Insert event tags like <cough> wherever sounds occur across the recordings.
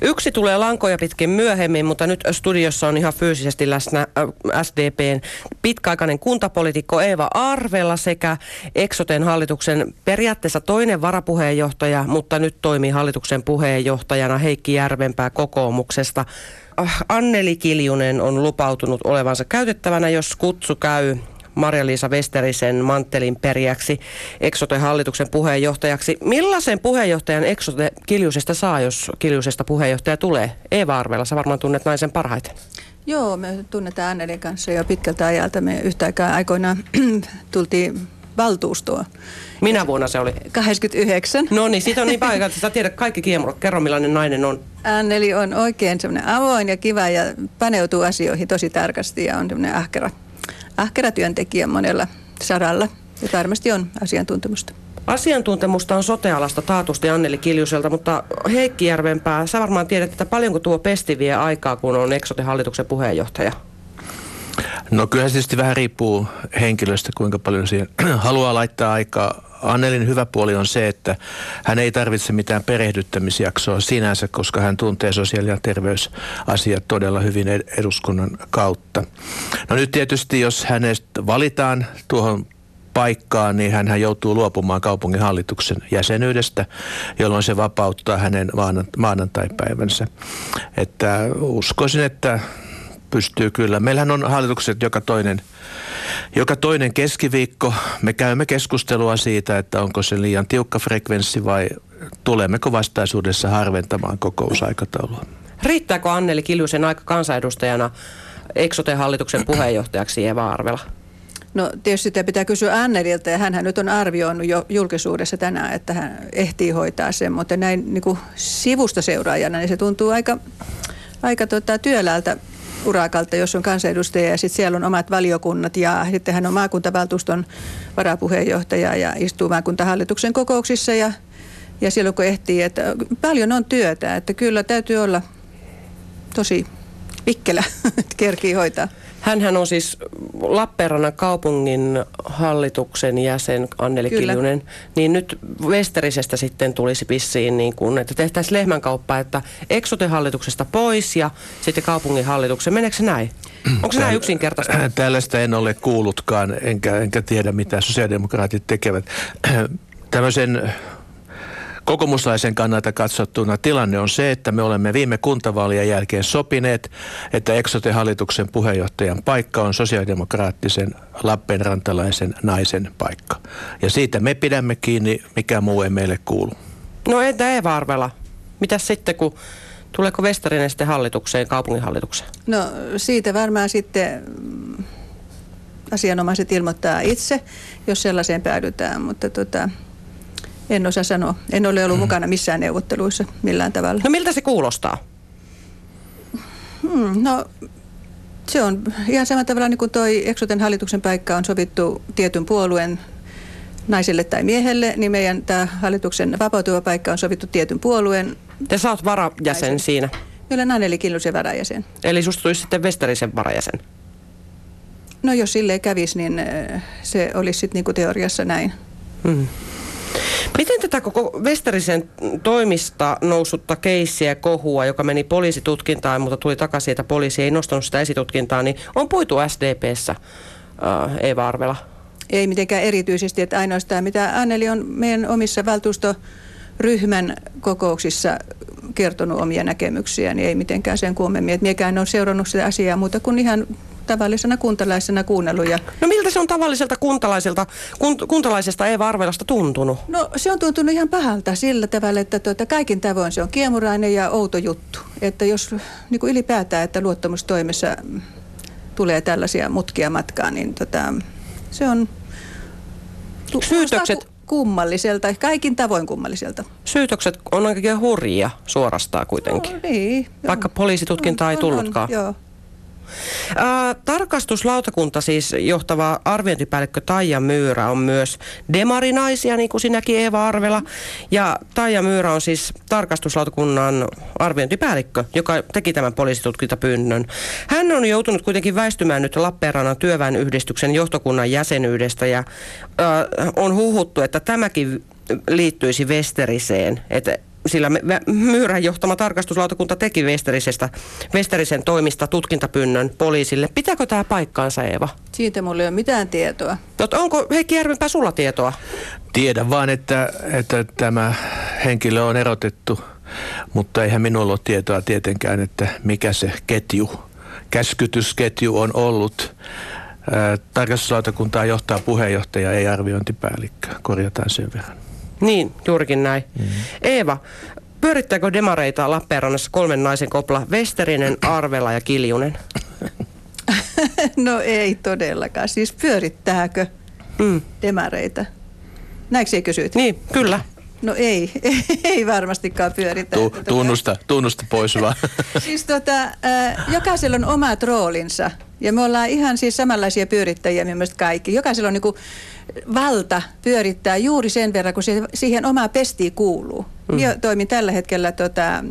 Yksi tulee lankoja pitkin myöhemmin, mutta nyt studiossa on ihan fyysisesti läsnä äh, SDPn pitkäaikainen kuntapolitiikko Eeva Arvela sekä Exoten hallituksen periaatteessa toinen varapuheenjohtaja, mutta nyt toimii hallituksen puheenjohtajana Heikki Järvenpää kokoomuksesta. Äh, Anneli Kiljunen on lupautunut olevansa käytettävänä, jos kutsu käy Marja-Liisa Westerisen manttelin periäksi Eksote-hallituksen puheenjohtajaksi. Millaisen puheenjohtajan Eksote Kiljusesta saa, jos Kiljusesta puheenjohtaja tulee? Eeva Arvela, sä varmaan tunnet naisen parhaiten. Joo, me tunnetaan Annelin kanssa jo pitkältä ajalta. Me yhtä aikaa aikoinaan <clears throat> tultiin valtuustoa. Minä vuonna se oli? 89. No niin, siitä on niin paljon, että sä tiedät kaikki kiemurot. Kerro millainen nainen on. Anneli on oikein semmoinen avoin ja kiva ja paneutuu asioihin tosi tarkasti ja on semmoinen ahkera ahkera työntekijä monella saralla ja varmasti on asiantuntemusta. Asiantuntemusta on sotealasta taatusti Anneli Kiljuselta, mutta Heikki Järvenpää, sä varmaan tiedät, että paljonko tuo pesti vie aikaa, kun on Exote-hallituksen puheenjohtaja? No kyllä se tietysti vähän riippuu henkilöstä, kuinka paljon siihen <clears throat> haluaa laittaa aikaa. Annelin hyvä puoli on se, että hän ei tarvitse mitään perehdyttämisjaksoa sinänsä, koska hän tuntee sosiaali- ja terveysasiat todella hyvin eduskunnan kautta. No nyt tietysti, jos hänestä valitaan tuohon paikkaan, niin hän joutuu luopumaan kaupungin hallituksen jäsenyydestä, jolloin se vapauttaa hänen maanantaipäivänsä. Että uskoisin, että pystyy kyllä. Meillähän on hallitukset joka toinen, joka toinen keskiviikko. Me käymme keskustelua siitä, että onko se liian tiukka frekvenssi vai tulemmeko vastaisuudessa harventamaan kokousaikataulua. Riittääkö Anneli Kiljusen aika kansanedustajana Eksote-hallituksen puheenjohtajaksi Eva Arvela? No tietysti sitä pitää kysyä Annelilta ja hän nyt on arvioinut jo julkisuudessa tänään, että hän ehtii hoitaa sen, mutta näin niin kuin sivusta seuraajana niin se tuntuu aika, aika tota, työläältä urakalta, jos on kansanedustaja ja sitten siellä on omat valiokunnat ja sitten hän on maakuntavaltuuston varapuheenjohtaja ja istuu maakuntahallituksen kokouksissa ja, ja silloin kun ehtii, että paljon on työtä, että kyllä täytyy olla tosi vikkelä, <laughs> että kerkii hoitaa. Hänhän on siis Lappeenrannan kaupungin hallituksen jäsen Anneli Kyllä. Kiljunen. Niin nyt Westerisestä sitten tulisi pissiin, niin kuin, että tehtäisiin lehmänkauppa, että Exote-hallituksesta pois ja sitten kaupungin hallituksen. Meneekö se näin? Onko se näin yksinkertaista? <clears throat> Tällaista en ole kuullutkaan, enkä, enkä tiedä mitä sosiaalidemokraatit tekevät. <clears throat> Tämmöisen Kokoomuslaisen kannalta katsottuna tilanne on se, että me olemme viime kuntavaalien jälkeen sopineet, että Exote-hallituksen puheenjohtajan paikka on sosiaalidemokraattisen Lappeenrantalaisen naisen paikka. Ja siitä me pidämme kiinni, mikä muu ei meille kuulu. No entä Eeva Arvela? Mitäs sitten, kun tuleeko Vestarinen sitten hallitukseen, kaupunginhallitukseen? No siitä varmaan sitten asianomaiset ilmoittaa itse, jos sellaiseen päädytään, mutta tota, en osaa sanoa. En ole ollut mm. mukana missään neuvotteluissa millään tavalla. No miltä se kuulostaa? Hmm, no se on ihan samalla tavalla niin kuin toi Exoten hallituksen paikka on sovittu tietyn puolueen naiselle tai miehelle, niin meidän tämä hallituksen vapautuva paikka on sovittu tietyn puolueen. Te saat varajäsen naisen. siinä? Minä olen Anneli Killusen varajäsen. Eli susta tulisi sitten Westerisen varajäsen? No jos silleen kävisi, niin äh, se olisi sitten niin kuin teoriassa näin. Hmm. Miten tätä koko Westerisen toimista noussutta keissiä kohua, joka meni poliisitutkintaan, mutta tuli takaisin, että poliisi ei nostanut sitä esitutkintaa, niin on puitu SDPssä, äh, Eeva Arvela? Ei mitenkään erityisesti, että ainoastaan mitä Anneli on meidän omissa valtuustoryhmän kokouksissa kertonut omia näkemyksiä, niin ei mitenkään sen kummemmin. Että miekään on seurannut sitä asiaa muuta kuin ihan tavallisena kuntalaisena kuunnellut. Ja... No miltä se on tavalliselta kuntalaiselta, kunt, kuntalaisesta Eeva Arvelasta tuntunut? No se on tuntunut ihan pahalta sillä tavalla, että tuota, kaikin tavoin se on kiemurainen ja outo juttu. Että jos niin kuin ylipäätään, että luottamustoimessa tulee tällaisia mutkia matkaan, niin tota, se on... Syytökset, kummalliselta, kaikin tavoin kummalliselta. Syytökset on oikein hurjia suorastaan kuitenkin. No, niin. Vaikka poliisitutkinta ei tullutkaan. On, joo. Ää, tarkastuslautakunta siis johtava arviointipäällikkö Taija Myyrä on myös demarinaisia, niin kuin sinäkin Eeva Arvela. Ja Taija Myyrä on siis tarkastuslautakunnan arviointipäällikkö, joka teki tämän poliisitutkintapyynnön. Hän on joutunut kuitenkin väistymään nyt Lappeenrannan työväenyhdistyksen johtokunnan jäsenyydestä ja ää, on huhuttu, että tämäkin liittyisi Westeriseen, että sillä Myyrän johtama tarkastuslautakunta teki Westerisestä, Westerisen toimista tutkintapynnön poliisille. Pitääkö tämä paikkaansa, Eeva? Siitä mulla ei ole mitään tietoa. Tot, onko Heikki Järvenpää sulla tietoa? Tiedän vaan, että, että tämä henkilö on erotettu, mutta eihän minulla ole tietoa tietenkään, että mikä se ketju, käskytysketju on ollut. Tarkastuslautakuntaa johtaa puheenjohtaja, ei arviointipäällikkö. Korjataan sen verran. Niin, juurikin näin. Mm-hmm. Eeva, pyörittääkö demareita Lappeenrannassa kolmen naisen kopla Westerinen, Arvela ja Kiljunen? <laughs> no ei todellakaan. Siis pyörittääkö mm. demareita? Näinkö se kysyit? Niin, kyllä. No ei, <laughs> ei varmastikaan pyöritä. Tu, tunnusta, tunnusta pois vaan. <laughs> siis tota, jokaisella on omat roolinsa ja me ollaan ihan siis samanlaisia pyörittäjiä mielestäni kaikki. Jokaisella on niinku valta pyörittää juuri sen verran, kun se, siihen omaa pestiin kuuluu. Mm. Minä toimin tällä hetkellä tota,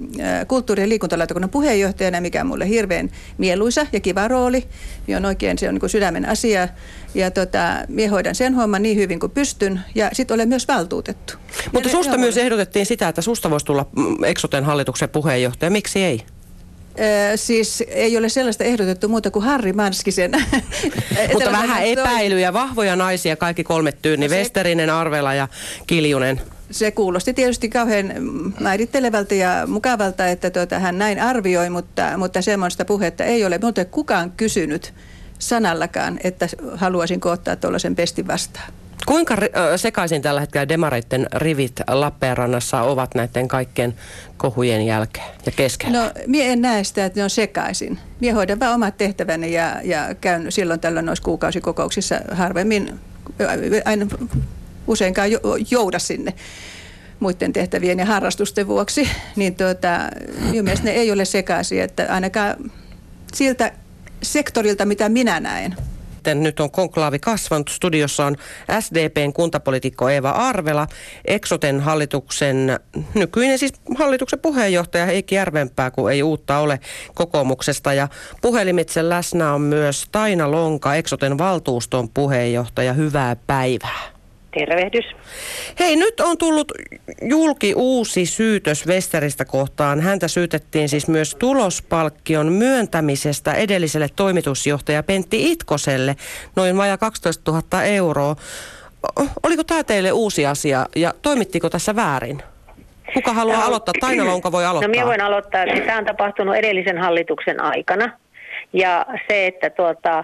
kulttuuri- ja liikuntalautakunnan puheenjohtajana, mikä on mulle hirveän mieluisa ja kiva rooli. Minä on oikein, se on niin sydämen asia. Ja tota, minä hoidan sen homman niin hyvin kuin pystyn. Ja sitten olen myös valtuutettu. Mutta ja susta myös ehdotettiin sitä, että susta voisi tulla mm, Exoten hallituksen puheenjohtaja. Miksi ei? Siis ei ole sellaista ehdotettu muuta kuin Harri Manskisen. <laughs> Mutta vähän epäilyjä, vahvoja naisia, kaikki kolme tyyni, no Westerinen, Arvela ja Kiljunen. Se kuulosti tietysti kauhean määrittelevältä ja mukavalta, että tuota, hän näin arvioi, mutta, mutta semmoista puhetta ei ole muuten kukaan kysynyt sanallakaan, että haluaisin ottaa tuollaisen pestin vastaan. Kuinka sekaisin tällä hetkellä demareiden rivit Lappeenrannassa ovat näiden kaikkien kohujen jälkeen ja keskellä? No, mie en näe sitä, että ne on sekaisin. Mie hoidan vain omat tehtäväni ja, ja käyn silloin tällöin noissa kuukausikokouksissa harvemmin, aina useinkaan jouda sinne muiden tehtävien ja harrastusten vuoksi, niin tuota, minun mielestä ne ei ole sekaisin, että ainakaan siltä sektorilta, mitä minä näen sitten nyt on konklaavi kasvanut. Studiossa on SDPn kuntapolitiikko Eeva Arvela, Exoten hallituksen, nykyinen siis hallituksen puheenjohtaja Heikki Järvenpää, kun ei uutta ole kokoomuksesta. Ja puhelimitse läsnä on myös Taina Lonka, Exoten valtuuston puheenjohtaja. Hyvää päivää. Tervehdys. Hei, nyt on tullut julki uusi syytös Westeristä kohtaan. Häntä syytettiin siis myös tulospalkkion myöntämisestä edelliselle toimitusjohtaja Pentti Itkoselle noin vajaa 12 000 euroa. Oliko tämä teille uusi asia ja toimittiko tässä väärin? Kuka haluaa no, aloittaa? Taina Lonka voi <clears throat> aloittaa. No minä voin aloittaa. Tämä on tapahtunut edellisen hallituksen aikana. Ja se, että tuota,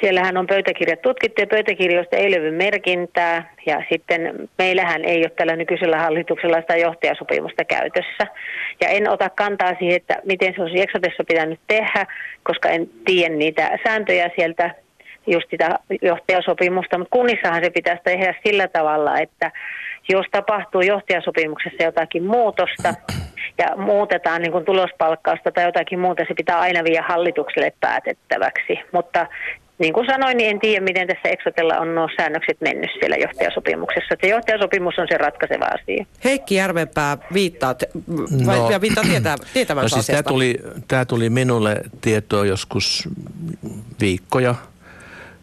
Siellähän on pöytäkirjat tutkittu ja pöytäkirjoista ei löydy merkintää ja sitten meillähän ei ole tällä nykyisellä hallituksella sitä johtajasopimusta käytössä. Ja en ota kantaa siihen, että miten se olisi Eksotessa pitänyt tehdä, koska en tiedä niitä sääntöjä sieltä just sitä johtajasopimusta, mutta kunnissahan se pitäisi tehdä sillä tavalla, että jos tapahtuu johtajasopimuksessa jotakin muutosta ja muutetaan niin kuin tulospalkkausta tai jotakin muuta, se pitää aina viedä hallitukselle päätettäväksi. Mutta niin kuin sanoin, niin en tiedä, miten tässä Exotella on nuo säännökset mennyt siellä johtajasopimuksessa. Se johtajasopimus on se ratkaiseva asia. Heikki Järvenpää viittaa, vai no, viittaa tietää, <clears throat> tietävänsä no siis tämä tuli, tämä tuli minulle tietoa joskus viikkoja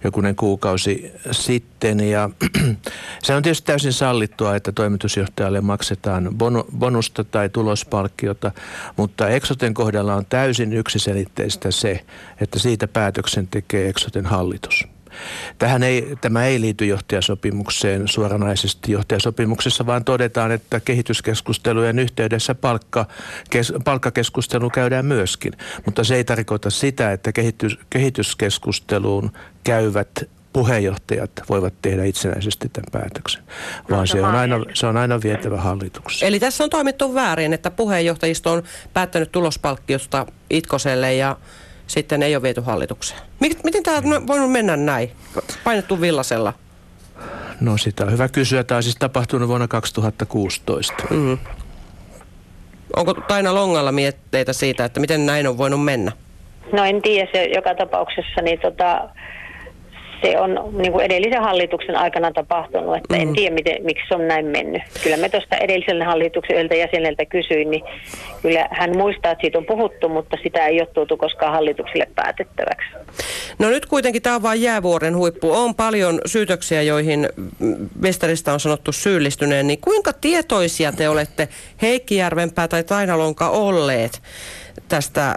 jokunen kuukausi sitten. Ja <clears throat> se on tietysti täysin sallittua, että toimitusjohtajalle maksetaan bonusta tai tulospalkkiota, mutta Exoten kohdalla on täysin yksiselitteistä se, että siitä päätöksen tekee Exoten hallitus. Tähän ei, tämä ei liity johtajasopimukseen suoranaisesti johtajasopimuksessa, vaan todetaan, että kehityskeskustelujen yhteydessä palkka, kes, palkkakeskustelu käydään myöskin. Mutta se ei tarkoita sitä, että kehitys, kehityskeskusteluun käyvät puheenjohtajat voivat tehdä itsenäisesti tämän päätöksen, vaan se on, aina, se on aina vietävä hallituksessa. Eli tässä on toimittu väärin, että puheenjohtajisto on päättänyt tulospalkkiosta Itkoselle ja sitten ei ole viety hallitukseen. Miten tämä on voinut mennä näin, painettu villasella? No sitä on hyvä kysyä. Tämä on siis tapahtunut vuonna 2016. Mm-hmm. Onko Taina Longalla mietteitä siitä, että miten näin on voinut mennä? No en tiedä, se joka tapauksessa niin tota, se on niin kuin edellisen hallituksen aikana tapahtunut, että mm. en tiedä miten, miksi se on näin mennyt. Kyllä me tuosta edellisen hallituksen yhdeltä jäseneltä kysyin, niin kyllä hän muistaa, että siitä on puhuttu, mutta sitä ei ole tuotu koskaan hallitukselle päätettäväksi. No nyt kuitenkin tämä on vain jäävuoren huippu. On paljon syytöksiä, joihin Westeristä on sanottu syyllistyneen. Niin kuinka tietoisia te olette Heikki Järvenpää tai Tainalonka olleet tästä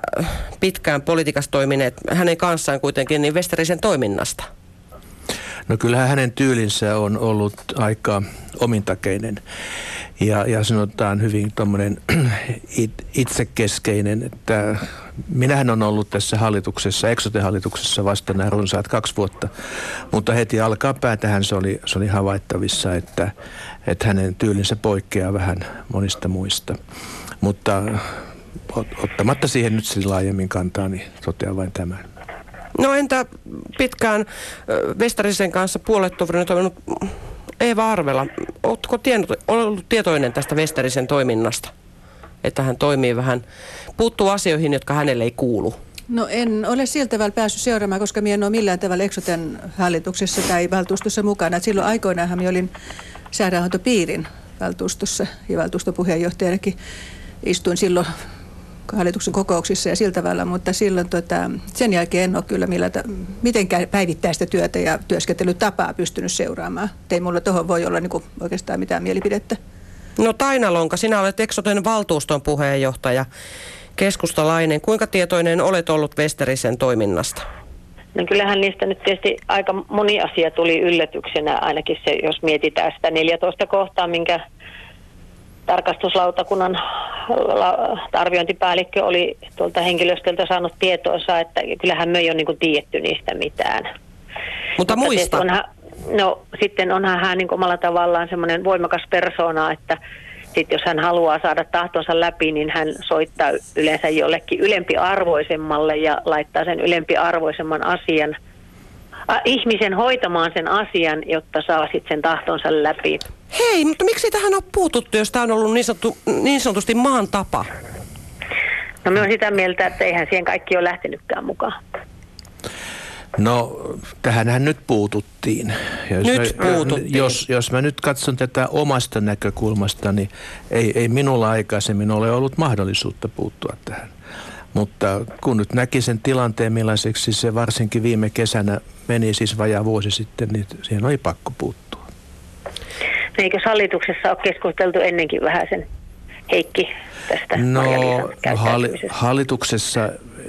pitkään politiikassa toimineet hänen kanssaan kuitenkin niin Westerisen toiminnasta? No kyllähän hänen tyylinsä on ollut aika omintakeinen ja, ja sanotaan hyvin tuommoinen <clears throat> itsekeskeinen, että minähän on ollut tässä hallituksessa, Exote-hallituksessa vasta nämä runsaat kaksi vuotta, mutta heti alkaa päätähän se oli, se oli havaittavissa, että, että hänen tyylinsä poikkeaa vähän monista muista. Mutta ottamatta siihen nyt laajemmin kantaa, niin totean vain tämän. No entä pitkään Vestarisen kanssa puolettovrina toiminut Eeva Arvela, oletko tiennyt, ollut tietoinen tästä Westerisen toiminnasta? Että hän toimii vähän, puuttuu asioihin, jotka hänelle ei kuulu. No en ole siltä tavalla päässyt seuraamaan, koska minä en ole millään tavalla Exoten hallituksessa tai valtuustossa mukana. Et silloin aikoinaan minä olin sairaanhoitopiirin valtuustossa ja valtuustopuheenjohtajanakin istuin silloin hallituksen kokouksissa ja sillä tavalla, mutta silloin tota, sen jälkeen en ole kyllä millään, mitenkään päivittäistä työtä ja työskentelytapaa pystynyt seuraamaan. Ei mulla tuohon voi olla niin kuin oikeastaan mitään mielipidettä. No Taina Lonka, sinä olet Eksoten valtuuston puheenjohtaja, keskustalainen. Kuinka tietoinen olet ollut Westerisen toiminnasta? No kyllähän niistä nyt tietysti aika moni asia tuli yllätyksenä, ainakin se, jos mietitään sitä 14 kohtaa, minkä tarkastuslautakunnan arviointipäällikkö oli tuolta henkilöstöltä saanut tietoonsa, että kyllähän me ei ole niin tiedetty niistä mitään. Mutta, Mutta muista. Onhan, no sitten onhan hän niin omalla tavallaan semmoinen voimakas persona, että sitten jos hän haluaa saada tahtonsa läpi, niin hän soittaa yleensä jollekin ylempiarvoisemmalle ja laittaa sen ylempiarvoisemman asian – ihmisen hoitamaan sen asian, jotta saa sitten sen tahtonsa läpi. Hei, mutta miksi tähän on puututtu, jos tämä on ollut niin, sanottu, niin sanotusti maan tapa? No me on sitä mieltä, että eihän siihen kaikki ole lähtenytkään mukaan. No, tähänhän nyt puututtiin. Jos nyt mä, puututtiin. Jos, jos mä nyt katson tätä omasta näkökulmasta, niin ei, ei minulla aikaisemmin ole ollut mahdollisuutta puuttua tähän. Mutta kun nyt näki sen tilanteen, millaiseksi se varsinkin viime kesänä meni siis vajaa vuosi sitten, niin siihen oli pakko puuttua. Eikö hallituksessa ole keskusteltu ennenkin vähän sen Heikki tästä No halli- hallituksessa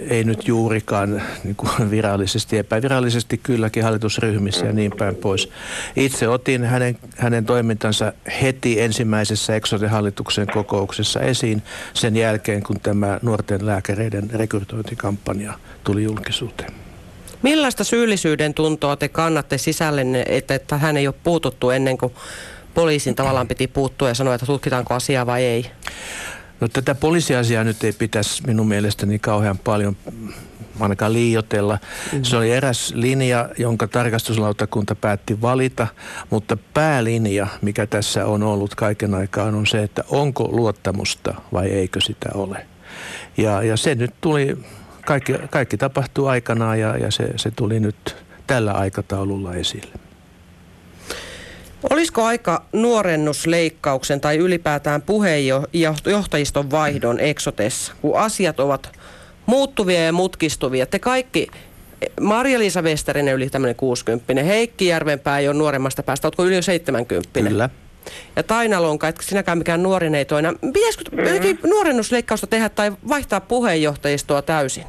ei nyt juurikaan niin kuin <laughs> virallisesti, epävirallisesti kylläkin hallitusryhmissä ja niin päin pois. Itse otin hänen, hänen toimintansa heti ensimmäisessä Exote-hallituksen kokouksessa esiin sen jälkeen, kun tämä nuorten lääkäreiden rekrytointikampanja tuli julkisuuteen. Millaista syyllisyyden tuntoa te kannatte sisällenne, että, että hän ei ole puututtu ennen kuin poliisin tavallaan piti puuttua ja sanoa, että tutkitaanko asiaa vai ei? No tätä poliisiasiaa nyt ei pitäisi minun mielestäni kauhean paljon ainakaan liiotella. Mm. Se oli eräs linja, jonka tarkastuslautakunta päätti valita, mutta päälinja, mikä tässä on ollut kaiken aikaan, on se, että onko luottamusta vai eikö sitä ole. Ja, ja se nyt tuli, kaikki, kaikki tapahtuu aikanaan ja, ja se, se tuli nyt tällä aikataululla esille. Olisiko aika nuorennusleikkauksen tai ylipäätään puheenjohtajiston vaihdon eksotessa, kun asiat ovat muuttuvia ja mutkistuvia? Te kaikki, Marja-Liisa Westerinen yli tämmöinen 60, Heikki Järvenpää ei ole nuoremmasta päästä, oletko yli 70? Kyllä. Ja Taina Lonka, etkä sinäkään mikään nuorin ei toina. Pitäisikö mm-hmm. nuorennusleikkausta tehdä tai vaihtaa puheenjohtajistoa täysin?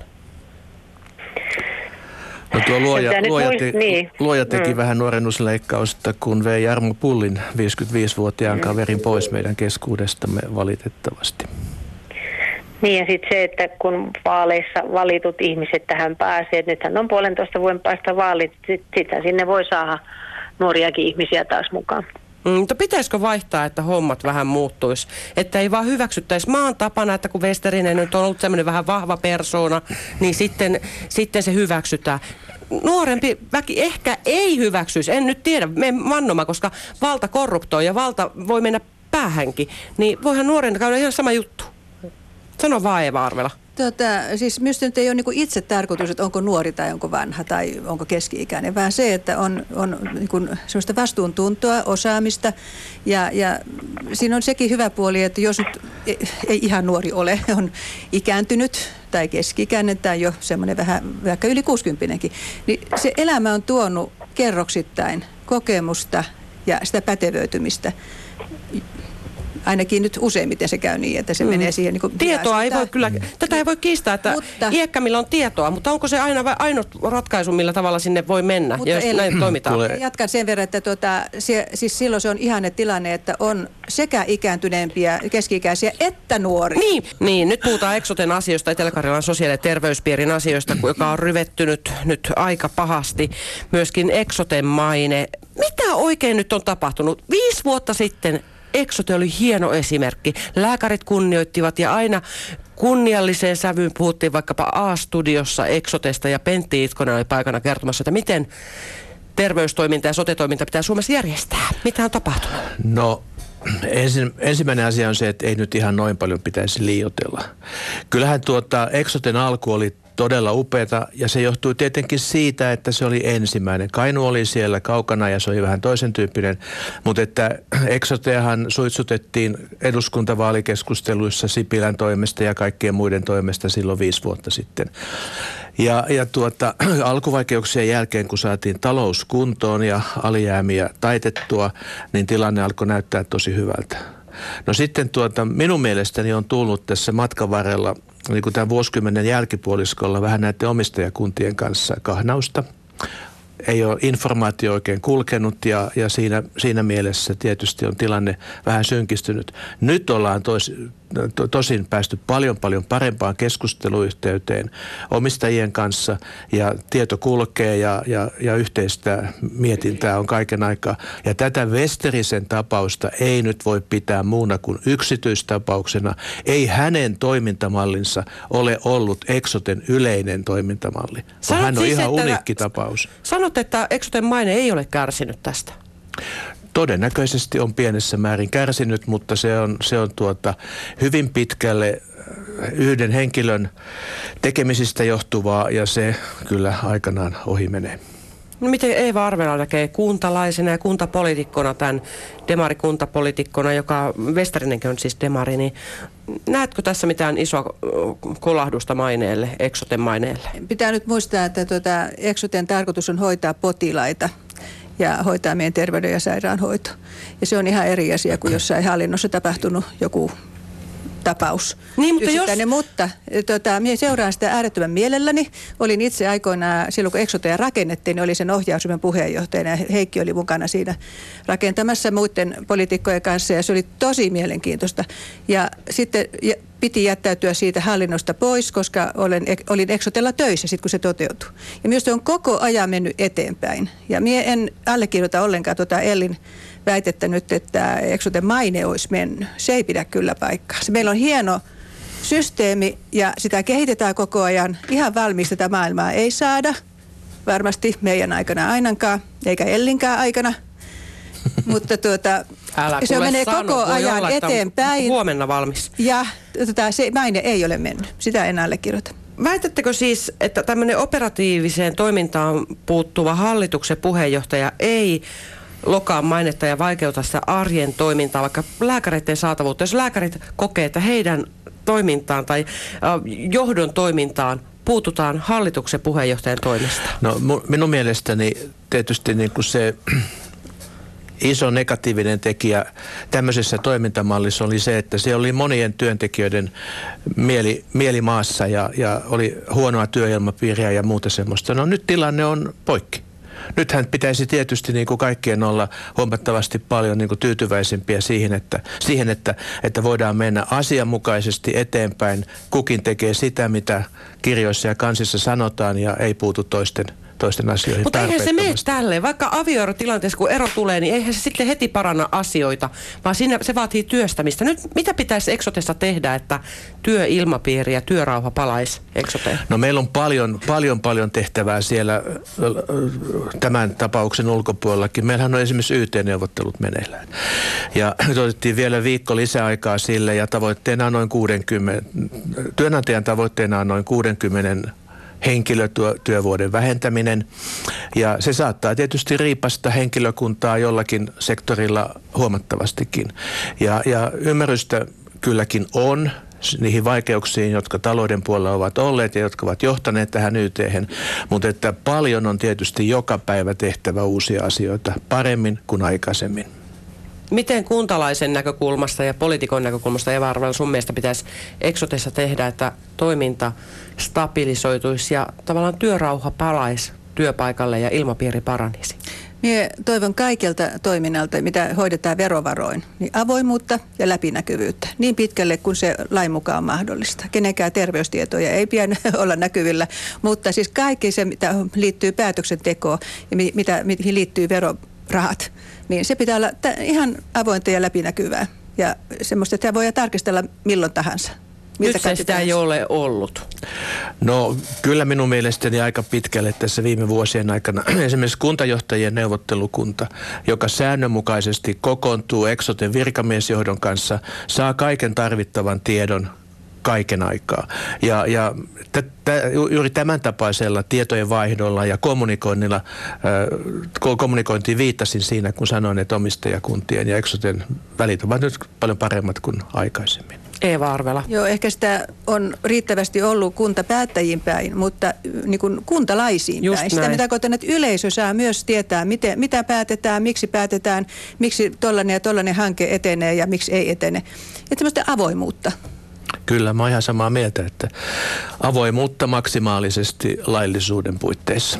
No tuo luoja, luoja, te, niin. luoja teki mm. vähän nuorennusleikkausta, kun vei Jarmo Pullin 55-vuotiaan mm. kaverin pois meidän keskuudestamme valitettavasti. Niin ja sitten se, että kun vaaleissa valitut ihmiset tähän pääsee, että nythän on puolentoista vuoden päästä vaalit, sitten sinne voi saada nuoriakin ihmisiä taas mukaan. Mm, mutta pitäisikö vaihtaa, että hommat vähän muuttuisi? Että ei vaan hyväksyttäisi maan tapana, että kun Westerinen nyt on ollut semmoinen vähän vahva persona, niin sitten, sitten se hyväksytään. Nuorempi väki ehkä ei hyväksyisi, en nyt tiedä, me vannoma, koska valta korruptoi ja valta voi mennä päähänkin. Niin voihan nuoren käydä ihan sama juttu. Sano vaan Eeva Arvela. Tota, siis minusta nyt ei ole niin itse tarkoitus, että onko nuori tai onko vanha tai onko keski-ikäinen, vaan se, että on, on niin sellaista vastuuntuntoa, osaamista. Ja, ja siinä on sekin hyvä puoli, että jos nyt ei, ihan nuori ole, on ikääntynyt tai keski-ikäinen tai jo semmoinen vähän vaikka yli 60 niin se elämä on tuonut kerroksittain kokemusta ja sitä pätevöitymistä ainakin nyt useimmiten se käy niin, että se mm. menee siihen. Niin kuin tietoa ei voi kyllä, mm. tätä ei voi kiistää, että mutta, iäkkämillä on tietoa, mutta onko se aina ainut ratkaisu, millä tavalla sinne voi mennä, mutta jos näin toimitaan? Tule. Jatkan sen verran, että tuota, se, siis silloin se on ihanne tilanne, että on sekä ikääntyneempiä, keski-ikäisiä että nuoria. Niin, niin nyt puhutaan Eksoten asioista, Etelä-Karjalan sosiaali- ja terveyspiirin asioista, joka on ryvettynyt nyt aika pahasti. Myöskin Eksoten maine. Mitä oikein nyt on tapahtunut? Viisi vuotta sitten Eksote oli hieno esimerkki. Lääkärit kunnioittivat ja aina kunnialliseen sävyyn puhuttiin vaikkapa A-studiossa Eksotesta ja Pentti Itkonen oli paikana kertomassa, että miten terveystoiminta ja sotetoiminta pitää Suomessa järjestää. Mitä on tapahtunut? No Ensin, ensimmäinen asia on se, että ei nyt ihan noin paljon pitäisi liioitella. Kyllähän tuota Exoten alku oli todella upeata ja se johtui tietenkin siitä, että se oli ensimmäinen. Kainu oli siellä kaukana ja se oli vähän toisen tyyppinen, mutta että <clears throat> Exoteahan suitsutettiin eduskuntavaalikeskusteluissa Sipilän toimesta ja kaikkien muiden toimesta silloin viisi vuotta sitten. Ja, ja tuota, <clears throat> alkuvaikeuksien jälkeen, kun saatiin talous kuntoon ja alijäämiä taitettua, niin tilanne alkoi näyttää tosi hyvältä. No sitten tuota, minun mielestäni on tullut tässä matkan varrella niin kuin tämän vuosikymmenen jälkipuoliskolla vähän näiden omistajakuntien kanssa kahnausta. Ei ole informaatio oikein kulkenut ja, ja siinä, siinä mielessä tietysti on tilanne vähän synkistynyt. Nyt ollaan tois, to, tosin päästy paljon paljon parempaan keskusteluyhteyteen omistajien kanssa ja tieto kulkee ja, ja, ja yhteistä mietintää on kaiken aikaa. Ja tätä Westerisen tapausta ei nyt voi pitää muuna kuin yksityistapauksena. Ei hänen toimintamallinsa ole ollut Exoten yleinen toimintamalli. Hän on siis, ihan uniikki tapaus. Sanot, että Exoten maine ei ole kärsinyt tästä todennäköisesti on pienessä määrin kärsinyt, mutta se on, se on tuota hyvin pitkälle äh, yhden henkilön tekemisistä johtuvaa ja se kyllä aikanaan ohi menee. No miten Eeva Arvela näkee kuntalaisena ja kuntapolitikkona tämän demarikuntapolitikkona, joka Vestarinenkin on siis demari, niin näetkö tässä mitään isoa kolahdusta maineelle, Exoten maineelle? Pitää nyt muistaa, että tuota, Exoten tarkoitus on hoitaa potilaita ja hoitaa meidän terveyden ja sairaanhoito. Ja se on ihan eri asia kuin jossain hallinnossa tapahtunut joku tapaus. Niin, mutta, jos... mutta tota, minä seuraan sitä äärettömän mielelläni. Olin itse aikoinaan, silloin kun Exotea rakennettiin, niin oli sen ohjausryhmän puheenjohtajana ja Heikki oli mukana siinä rakentamassa muiden poliitikkojen kanssa ja se oli tosi mielenkiintoista. Ja sitten ja piti jättäytyä siitä hallinnosta pois, koska olen, olin Exotella töissä sitten, kun se toteutui. Ja myös se on koko ajan mennyt eteenpäin. Ja minä en allekirjoita ollenkaan tuota Ellin väitettä nyt, että Exoten maine olisi mennyt. Se ei pidä kyllä paikkaa. Meillä on hieno systeemi ja sitä kehitetään koko ajan. Ihan valmista tätä maailmaa ei saada. Varmasti meidän aikana ainakaan, eikä Ellinkään aikana. <laughs> Mutta tuota, Älä se menee sano, koko ajan olla, eteenpäin. Huomenna valmis. Ja tota, se maine ei ole mennyt. Sitä en allekirjoita. Väitättekö siis, että tämmöinen operatiiviseen toimintaan puuttuva hallituksen puheenjohtaja ei lokaa mainetta ja vaikeuta sitä arjen toimintaa, vaikka lääkäreiden saatavuutta. Jos lääkärit kokee, että heidän toimintaan tai johdon toimintaan puututaan hallituksen puheenjohtajan toimesta? No minun mielestäni tietysti niin kuin se <clears throat> iso negatiivinen tekijä tämmöisessä toimintamallissa oli se, että se oli monien työntekijöiden mieli, mieli maassa ja, ja oli huonoa työilmapiiriä ja muuta semmoista. No nyt tilanne on poikki. Nythän pitäisi tietysti niin kuin kaikkien olla huomattavasti paljon niin kuin tyytyväisempiä siihen, että, siihen että, että voidaan mennä asianmukaisesti eteenpäin. Kukin tekee sitä, mitä kirjoissa ja kansissa sanotaan ja ei puutu toisten toisten asioihin Mutta eihän se mene tälleen. Vaikka avioerotilanteessa, kun ero tulee, niin eihän se sitten heti paranna asioita, vaan siinä se vaatii työstämistä. Nyt mitä pitäisi Eksotessa tehdä, että työilmapiiri ja työrauha palaisi Eksoteen? No meillä on paljon, paljon, paljon tehtävää siellä tämän tapauksen ulkopuolellakin. Meillähän on esimerkiksi YT-neuvottelut meneillään. Ja <clears throat> nyt otettiin vielä viikko lisäaikaa sille ja tavoitteena on noin 60, työnantajan tavoitteena on noin 60 henkilötyövuoden vähentäminen. Ja se saattaa tietysti riipasta henkilökuntaa jollakin sektorilla huomattavastikin. Ja, ja ymmärrystä kylläkin on niihin vaikeuksiin, jotka talouden puolella ovat olleet ja jotka ovat johtaneet tähän yt mutta että paljon on tietysti joka päivä tehtävä uusia asioita paremmin kuin aikaisemmin. Miten kuntalaisen näkökulmasta ja poliitikon näkökulmasta, Eva Arvela, sun mielestä pitäisi Eksotessa tehdä, että toiminta stabilisoituisi ja tavallaan työrauha palaisi työpaikalle ja ilmapiiri paranisi? Mie toivon kaikelta toiminnalta, mitä hoidetaan verovaroin, niin avoimuutta ja läpinäkyvyyttä niin pitkälle kuin se lain mukaan on mahdollista. Kenenkään terveystietoja ei pian <laughs> olla näkyvillä, mutta siis kaikki se, mitä liittyy päätöksentekoon ja mi- mitä, mihin liittyy verorahat, niin se pitää olla ihan avointa ja läpinäkyvää. Ja semmoista, että voi tarkistella milloin tahansa. Miltä Nyt sitä ei ole ollut. No kyllä minun mielestäni aika pitkälle tässä viime vuosien aikana <clears throat> esimerkiksi kuntajohtajien neuvottelukunta, joka säännönmukaisesti kokoontuu Exoten virkamiesjohdon kanssa, saa kaiken tarvittavan tiedon kaiken aikaa. Ja, ja t- t- ju- juuri tämän tapaisella tietojen vaihdolla ja kommunikoinnilla, äh, ko- kommunikointiin viittasin siinä, kun sanoin, että omistajakuntien ja Exoten välit ovat nyt paljon paremmat kuin aikaisemmin. Eeva Arvela. Joo, ehkä sitä on riittävästi ollut kuntapäättäjiin päin, mutta niin kuin kuntalaisiin Just päin. Sitä näin. mitä tarkoitan, että yleisö saa myös tietää, miten, mitä päätetään, miksi päätetään, miksi tollainen ja tollainen hanke etenee ja miksi ei etene. Että semmoista avoimuutta. Kyllä, mä oon ihan samaa mieltä, että avoimuutta maksimaalisesti laillisuuden puitteissa.